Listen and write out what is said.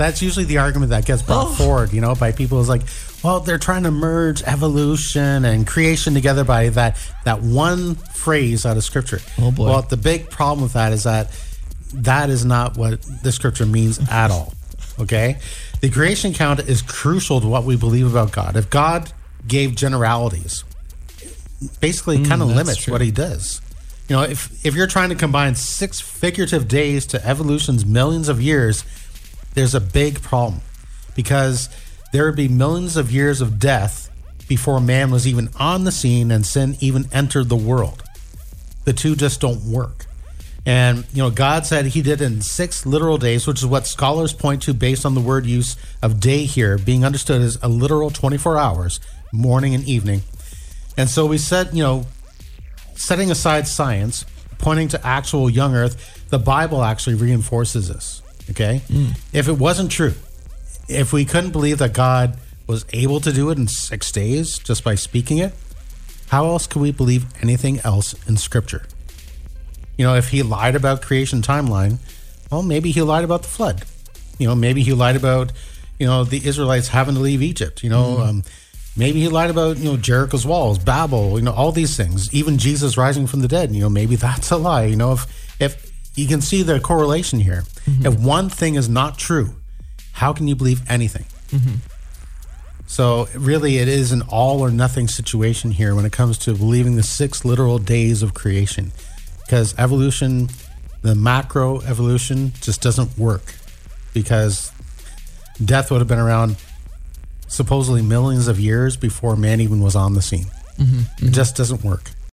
that's usually the argument that gets brought Oh. forward, you know, by people is like, well, they're trying to merge evolution and creation together by that that one phrase out of scripture. Oh, boy. Well, the big problem with that is that that is not what the scripture means at all. Okay? The creation count is crucial to what we believe about God. If God gave generalities, basically kind of Mm, limits true. what he does. You know, if if you're trying to combine six figurative days to evolution's millions of years, there's a big problem because there would be millions of years of death before man was even on the scene and sin even entered the world. The two just don't work. And, you know, God said he did in six literal days, which is what scholars point to based on the word use of day here being understood as a literal 24 hours, morning and evening. And so we said, you know, setting aside science, pointing to actual young Earth, the Bible actually reinforces this. Okay, if it wasn't true, if we couldn't believe that God was able to do it in six days just by speaking it, how else could we believe anything else in Scripture? You know, if he lied about creation timeline, well, maybe he lied about the flood. You know, maybe he lied about, you know, the Israelites having to leave Egypt. You know, um, maybe he lied about, you know, Jericho's walls, Babel, you know, all these things. Even Jesus rising from the dead. You know, maybe that's a lie. You know, if if you can see the correlation here, mm-hmm. if one thing is not true, how can you believe anything? Mm-hmm. So really, it is an all or nothing situation here when it comes to believing the six literal days of creation, because evolution, the macro evolution, just doesn't work, because death would have been around supposedly millions of years before man even was on the scene. Mm-hmm. It just doesn't work.